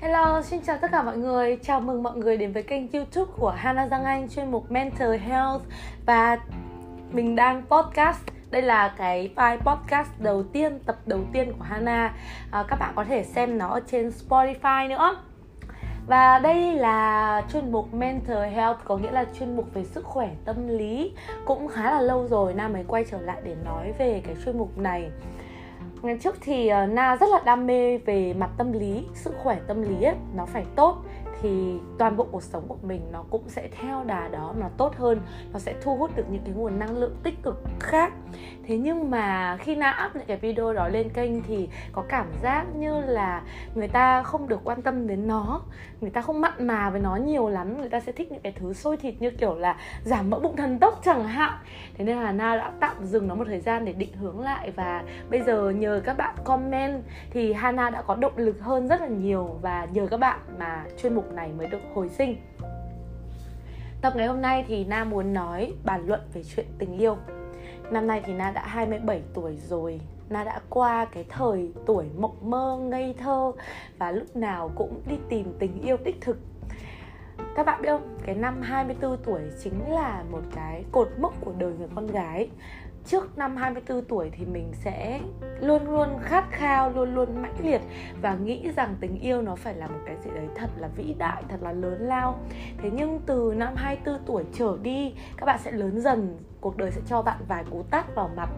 Hello, xin chào tất cả mọi người. Chào mừng mọi người đến với kênh YouTube của Hana Giang Anh chuyên mục Mental Health và mình đang podcast. Đây là cái file podcast đầu tiên, tập đầu tiên của Hana. À, các bạn có thể xem nó ở trên Spotify nữa. Và đây là chuyên mục Mental Health có nghĩa là chuyên mục về sức khỏe tâm lý. Cũng khá là lâu rồi Nam mới quay trở lại để nói về cái chuyên mục này ngày trước thì uh, na rất là đam mê về mặt tâm lý sức khỏe tâm lý ấy, nó phải tốt. Thì toàn bộ cuộc sống của mình nó cũng sẽ theo đà đó nó tốt hơn. Nó sẽ thu hút được những cái nguồn năng lượng tích cực khác thế nhưng mà khi na up những cái video đó lên kênh thì có cảm giác như là người ta không được quan tâm đến nó, người ta không mặn mà với nó nhiều lắm, người ta sẽ thích những cái thứ sôi thịt như kiểu là giảm mỡ bụng thần tốc chẳng hạn. Thế nên là na đã tạm dừng nó một thời gian để định hướng lại và bây giờ nhờ các bạn comment thì hana đã có động lực hơn rất là nhiều và nhờ các bạn mà chuyên mục này mới được hồi sinh. Tập ngày hôm nay thì Na muốn nói bàn luận về chuyện tình yêu. Năm nay thì Na đã 27 tuổi rồi. Na đã qua cái thời tuổi mộng mơ, ngây thơ Và lúc nào cũng đi tìm tình yêu đích thực. Các bạn biết không, cái năm 24 tuổi chính là một cái cột mốc của đời người con gái trước năm 24 tuổi thì mình sẽ luôn luôn khát khao, luôn luôn mãnh liệt và nghĩ rằng tình yêu nó phải là một cái gì đấy thật là vĩ đại, thật là lớn lao. Thế nhưng từ năm 24 tuổi trở đi, các bạn sẽ lớn dần cuộc đời sẽ cho bạn vài cú tát vào mặt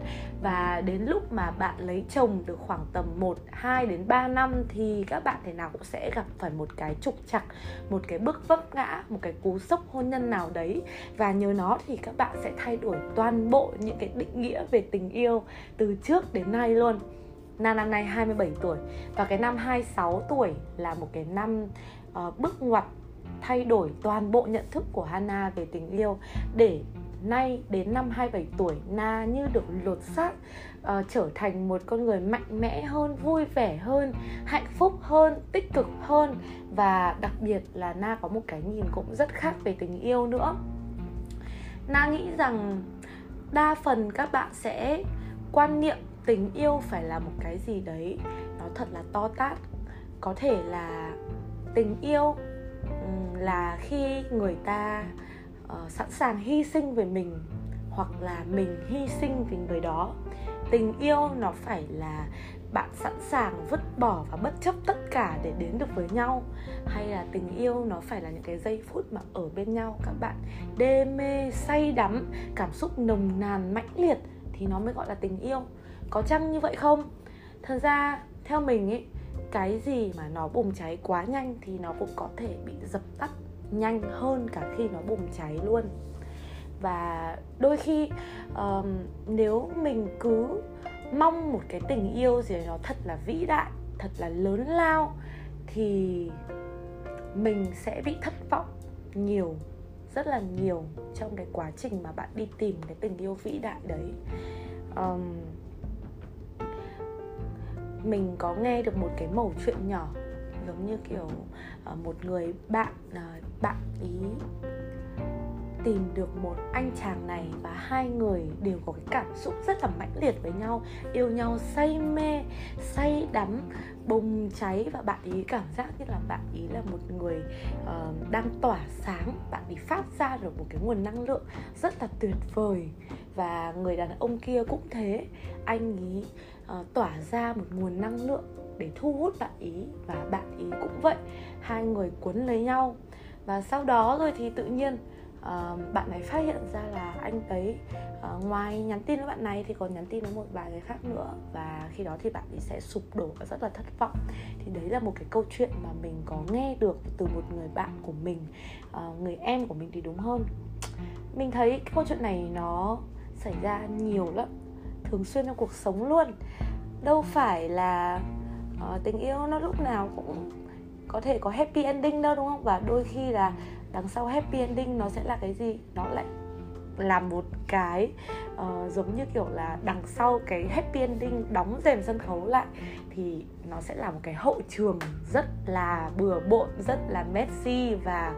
và đến lúc mà bạn lấy chồng được khoảng tầm 1, 2 đến 3 năm thì các bạn thể nào cũng sẽ gặp phải một cái trục trặc, một cái bước vấp ngã, một cái cú sốc hôn nhân nào đấy và nhờ nó thì các bạn sẽ thay đổi toàn bộ những cái định nghĩa về tình yêu từ trước đến nay luôn. Na năm nay 27 tuổi và cái năm 26 tuổi là một cái năm uh, bước ngoặt thay đổi toàn bộ nhận thức của Hana về tình yêu để nay đến năm 27 tuổi Na như được lột xác uh, trở thành một con người mạnh mẽ hơn, vui vẻ hơn, hạnh phúc hơn, tích cực hơn và đặc biệt là Na có một cái nhìn cũng rất khác về tình yêu nữa. Na nghĩ rằng đa phần các bạn sẽ quan niệm tình yêu phải là một cái gì đấy nó thật là to tát. Có thể là tình yêu là khi người ta uh, sẵn sàng hy sinh về mình hoặc là mình hy sinh vì người đó. Tình yêu nó phải là bạn sẵn sàng vứt bỏ và bất chấp tất cả để đến được với nhau? Hay là tình yêu nó phải là những cái giây phút mà ở bên nhau? Các bạn đê mê say đắm cảm xúc nồng nàn mãnh liệt thì nó mới gọi là tình yêu. Có chăng như vậy không? Thật ra theo mình ấy cái gì mà nó bùng cháy quá nhanh thì nó cũng có thể bị dập tắt nhanh hơn cả khi nó bùng cháy luôn. Và đôi khi um, nếu mình cứ mong một cái tình yêu gì đó thật là vĩ đại thật là lớn lao thì mình sẽ bị thất vọng nhiều rất là nhiều trong cái quá trình mà bạn đi tìm cái tình yêu vĩ đại đấy. Um, mình có nghe được một cái mẩu chuyện nhỏ giống như kiểu uh, một người bạn uh, bạn ý tìm được một anh chàng này và hai người đều có cái cảm xúc rất là mãnh liệt với nhau. Yêu nhau say mê say đắm bùng cháy và bạn ý cảm giác như là bạn ý là một người uh, đang tỏa sáng bạn ý phát ra được một cái nguồn năng lượng rất là tuyệt vời. Và người đàn ông kia cũng thế anh ý uh, tỏa ra một nguồn năng lượng để thu hút bạn ý và bạn ý cũng vậy. Hai người cuốn lấy nhau. Và sau đó rồi thì tự nhiên uh, bạn này phát hiện ra là anh ấy uh, ngoài nhắn tin với bạn này thì còn nhắn tin với một vài người khác nữa và khi đó thì bạn ấy sẽ sụp đổ và rất là thất vọng. Thì đấy là một cái câu chuyện mà mình có nghe được từ một người bạn của mình. Uh, người em của mình thì đúng hơn. Mình thấy cái câu chuyện này nó xảy ra nhiều lắm thường xuyên trong cuộc sống luôn. Đâu phải là uh, tình yêu nó lúc nào cũng có thể có happy ending đâu đúng không? Và đôi khi là đằng sau happy ending nó sẽ là cái gì? Nó lại là một cái uh, giống như kiểu là đằng sau cái happy ending đóng rèm sân khấu lại thì nó sẽ là một cái hậu trường rất là bừa bộn rất là messy và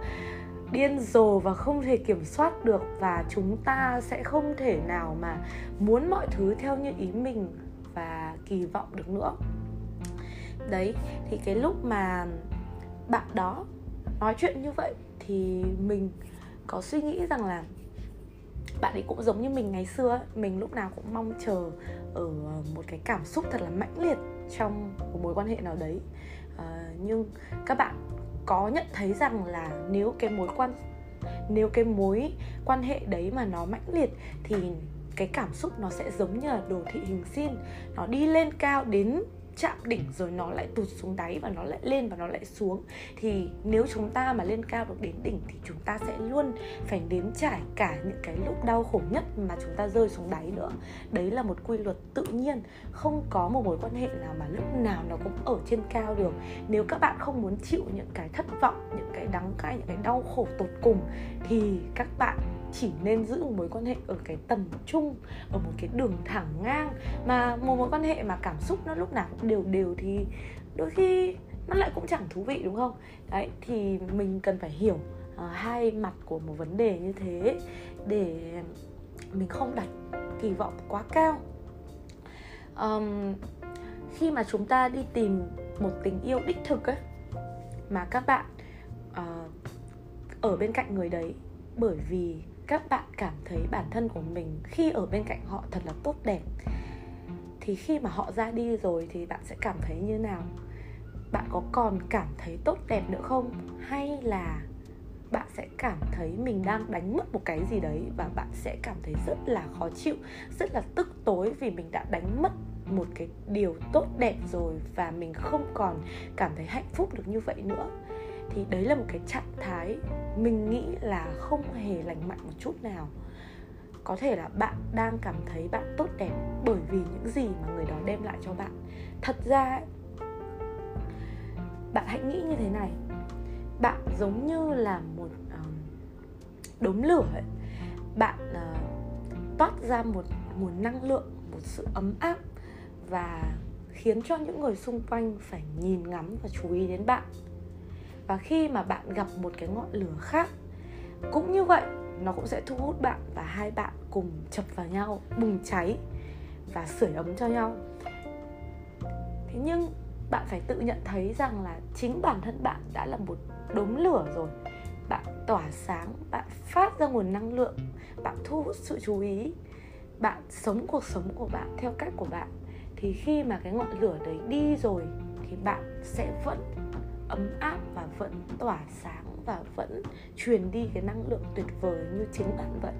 điên rồ và không thể kiểm soát được. Và chúng ta sẽ không thể nào mà muốn mọi thứ theo như ý mình và kỳ vọng được nữa. Đấy thì cái lúc mà bạn đó nói chuyện như vậy thì mình có suy nghĩ rằng là bạn ấy cũng giống như mình ngày xưa mình lúc nào cũng mong chờ ở một cái cảm xúc thật là mãnh liệt trong một mối quan hệ nào đấy. À, nhưng các bạn có nhận thấy rằng là nếu cái mối quan nếu cái mối quan hệ đấy mà nó mãnh liệt thì cái cảm xúc nó sẽ giống như là đồ thị hình xin nó đi lên cao đến chạm đỉnh rồi nó lại tụt xuống đáy và nó lại lên và nó lại xuống. Thì nếu chúng ta mà lên cao được đến đỉnh thì chúng ta sẽ luôn phải nếm trải cả những cái lúc đau khổ nhất mà chúng ta rơi xuống đáy nữa. Đấy là một quy luật tự nhiên, không có một mối quan hệ nào mà lúc nào nó cũng ở trên cao được. Nếu các bạn không muốn chịu những cái thất vọng, những cái đắng cay, những cái đau khổ tột cùng thì các bạn chỉ nên giữ một mối quan hệ ở cái tầm trung ở một cái đường thẳng ngang. Mà một mối quan hệ mà cảm xúc nó lúc nào cũng đều đều thì đôi khi nó lại cũng chẳng thú vị đúng không? Đấy thì mình cần phải hiểu uh, hai mặt của một vấn đề như thế để mình không đặt kỳ vọng quá cao. Um, khi mà chúng ta đi tìm một tình yêu đích thực ấy mà các bạn uh, ở bên cạnh người đấy bởi vì các bạn cảm thấy bản thân của mình khi ở bên cạnh họ thật là tốt đẹp. Thì khi mà họ ra đi rồi thì bạn sẽ cảm thấy như nào? Bạn có còn cảm thấy tốt đẹp nữa không? Hay là bạn sẽ cảm thấy mình đang đánh mất một cái gì đấy và bạn sẽ cảm thấy rất là khó chịu, rất là tức tối vì mình đã đánh mất một cái điều tốt đẹp rồi và mình không còn cảm thấy hạnh phúc được như vậy nữa? Thì đấy là một cái trạng thái mình nghĩ là không hề lành mạnh một chút nào. Có thể là bạn đang cảm thấy bạn tốt đẹp bởi vì những gì mà người đó đem lại cho bạn. Thật ra ấy, bạn hãy nghĩ như thế này. Bạn giống như là một um, đốm lửa ấy. Bạn uh, toát ra một nguồn năng lượng một sự ấm áp và khiến cho những người xung quanh phải nhìn ngắm và chú ý đến bạn và khi mà bạn gặp một cái ngọn lửa khác, cũng như vậy, nó cũng sẽ thu hút bạn và hai bạn cùng chập vào nhau, bùng cháy và sưởi ấm cho nhau. Thế nhưng bạn phải tự nhận thấy rằng là chính bản thân bạn đã là một đốm lửa rồi. Bạn tỏa sáng, bạn phát ra nguồn năng lượng, bạn thu hút sự chú ý. Bạn sống cuộc sống của bạn theo cách của bạn. Thì khi mà cái ngọn lửa đấy đi rồi, thì bạn sẽ vẫn ấm áp vẫn tỏa sáng và vẫn truyền đi cái năng lượng tuyệt vời như chính bạn vậy.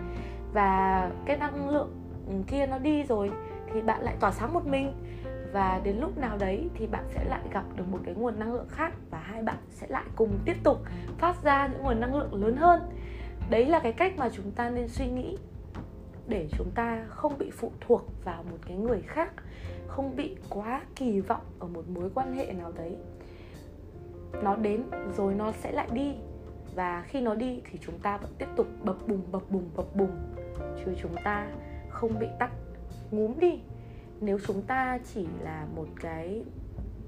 Và cái năng lượng ừ, kia nó đi rồi thì bạn lại tỏa sáng một mình. Và đến lúc nào đấy thì bạn sẽ lại gặp được một cái nguồn năng lượng khác và hai bạn sẽ lại cùng tiếp tục phát ra những nguồn năng lượng lớn hơn. Đấy là cái cách mà chúng ta nên suy nghĩ để chúng ta không bị phụ thuộc vào một cái người khác, không bị quá kỳ vọng ở một mối quan hệ nào đấy nó đến rồi nó sẽ lại đi. Và khi nó đi thì chúng ta vẫn tiếp tục bập bùng bập bùng bập bùng. Chứ chúng ta không bị tắt ngúm đi. Nếu chúng ta chỉ là một cái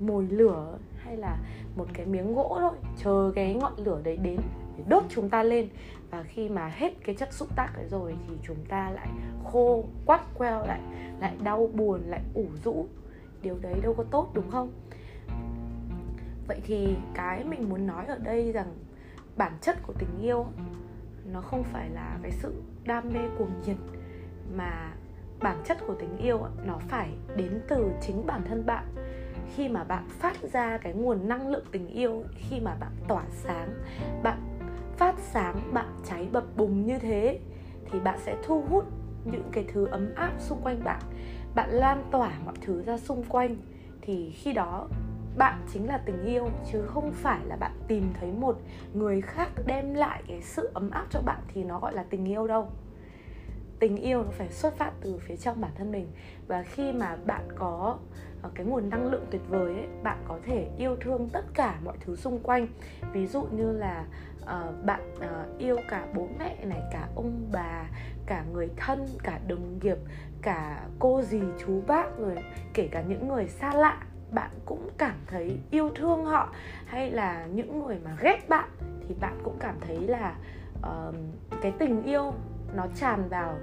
mồi lửa hay là một cái miếng gỗ thôi, chờ cái ngọn lửa đấy đến để đốt chúng ta lên. Và khi mà hết cái chất xúc tác đấy rồi thì chúng ta lại khô, quắt queo lại lại đau buồn, lại ủ rũ. Điều đấy đâu có tốt, đúng không? Vậy thì cái mình muốn nói ở đây rằng bản chất của tình yêu nó không phải là cái sự đam mê cuồng nhiệt, mà bản chất của tình yêu nó phải đến từ chính bản thân bạn. Khi mà bạn phát ra cái nguồn năng lượng tình yêu, khi mà bạn tỏa sáng, bạn phát sáng, bạn cháy bập bùng như thế, thì bạn sẽ thu hút những cái thứ ấm áp xung quanh bạn. Bạn lan tỏa mọi thứ ra xung quanh, thì khi đó bạn chính là tình yêu chứ không phải là bạn tìm thấy một người khác đem lại cái sự ấm áp cho bạn thì nó gọi là tình yêu đâu. Tình yêu nó phải xuất phát từ phía trong bản thân mình. Và khi mà bạn có ờ, cái nguồn năng lượng tuyệt vời ấy bạn có thể yêu thương tất cả mọi thứ xung quanh. Ví dụ như là uh, bạn uh, yêu cả bố mẹ này cả ông bà cả người thân cả đồng nghiệp cả cô dì chú bác rồi kể cả những người xa lạ bạn cũng cảm thấy yêu thương họ hay là những người mà ghét bạn thì bạn cũng cảm thấy là uh, cái tình yêu nó tràn vào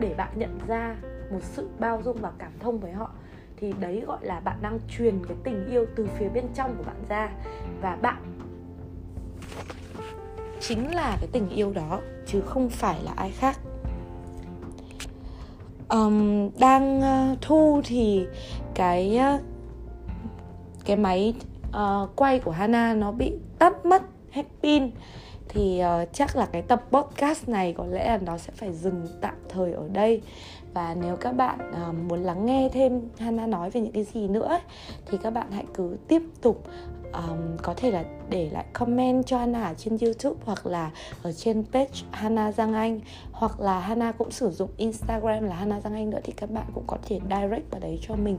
để bạn nhận ra một sự bao dung và cảm thông với họ. Thì đấy gọi là bạn đang truyền cái tình yêu từ phía bên trong của bạn ra và bạn chính là cái tình yêu đó chứ không phải là ai khác. Um, đang uh, thu thì cái uh, cái máy uh, quay của Hana nó bị tắt mất hết pin thì uh, chắc là cái tập podcast này có lẽ là nó sẽ phải dừng tạm thời ở đây. Và nếu các bạn uh, muốn lắng nghe thêm Hana nói về những cái gì nữa thì các bạn hãy cứ tiếp tục um, có thể là để lại comment cho Hana ở trên YouTube hoặc là ở trên page Hana Giang Anh. Hoặc là Hana cũng sử dụng Instagram là Hana Giang Anh nữa thì các bạn cũng có thể direct vào đấy cho mình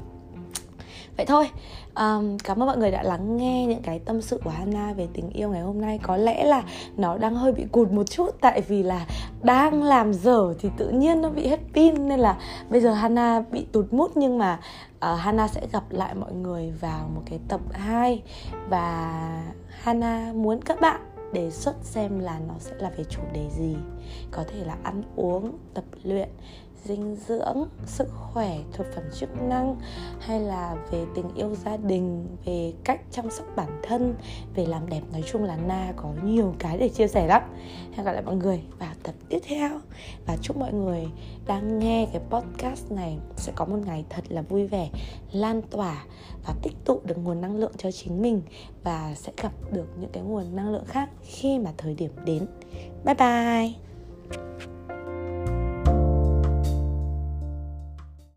vậy thôi um, cảm ơn mọi người đã lắng nghe những cái tâm sự của Hana về tình yêu ngày hôm nay. Có lẽ là nó đang hơi bị cụt một chút tại vì là đang làm dở thì tự nhiên nó bị hết pin nên là bây giờ Hana bị tụt mút nhưng mà uh, Hana sẽ gặp lại mọi người vào một cái tập 2 và Hana muốn các bạn đề xuất xem là nó sẽ là về chủ đề gì. Có thể là ăn uống tập luyện dinh dưỡng, sức khỏe thực phẩm chức năng, hay là về tình yêu gia đình, về cách chăm sóc bản thân, về làm đẹp nói chung là na có nhiều cái để chia sẻ lắm. Hẹn gặp lại mọi người vào tập tiếp theo. Và chúc mọi người đang nghe cái podcast này sẽ có một ngày thật là vui vẻ, lan tỏa và tích tụ được nguồn năng lượng cho chính mình và sẽ gặp được những cái nguồn năng lượng khác khi mà thời điểm đến. Bye bye!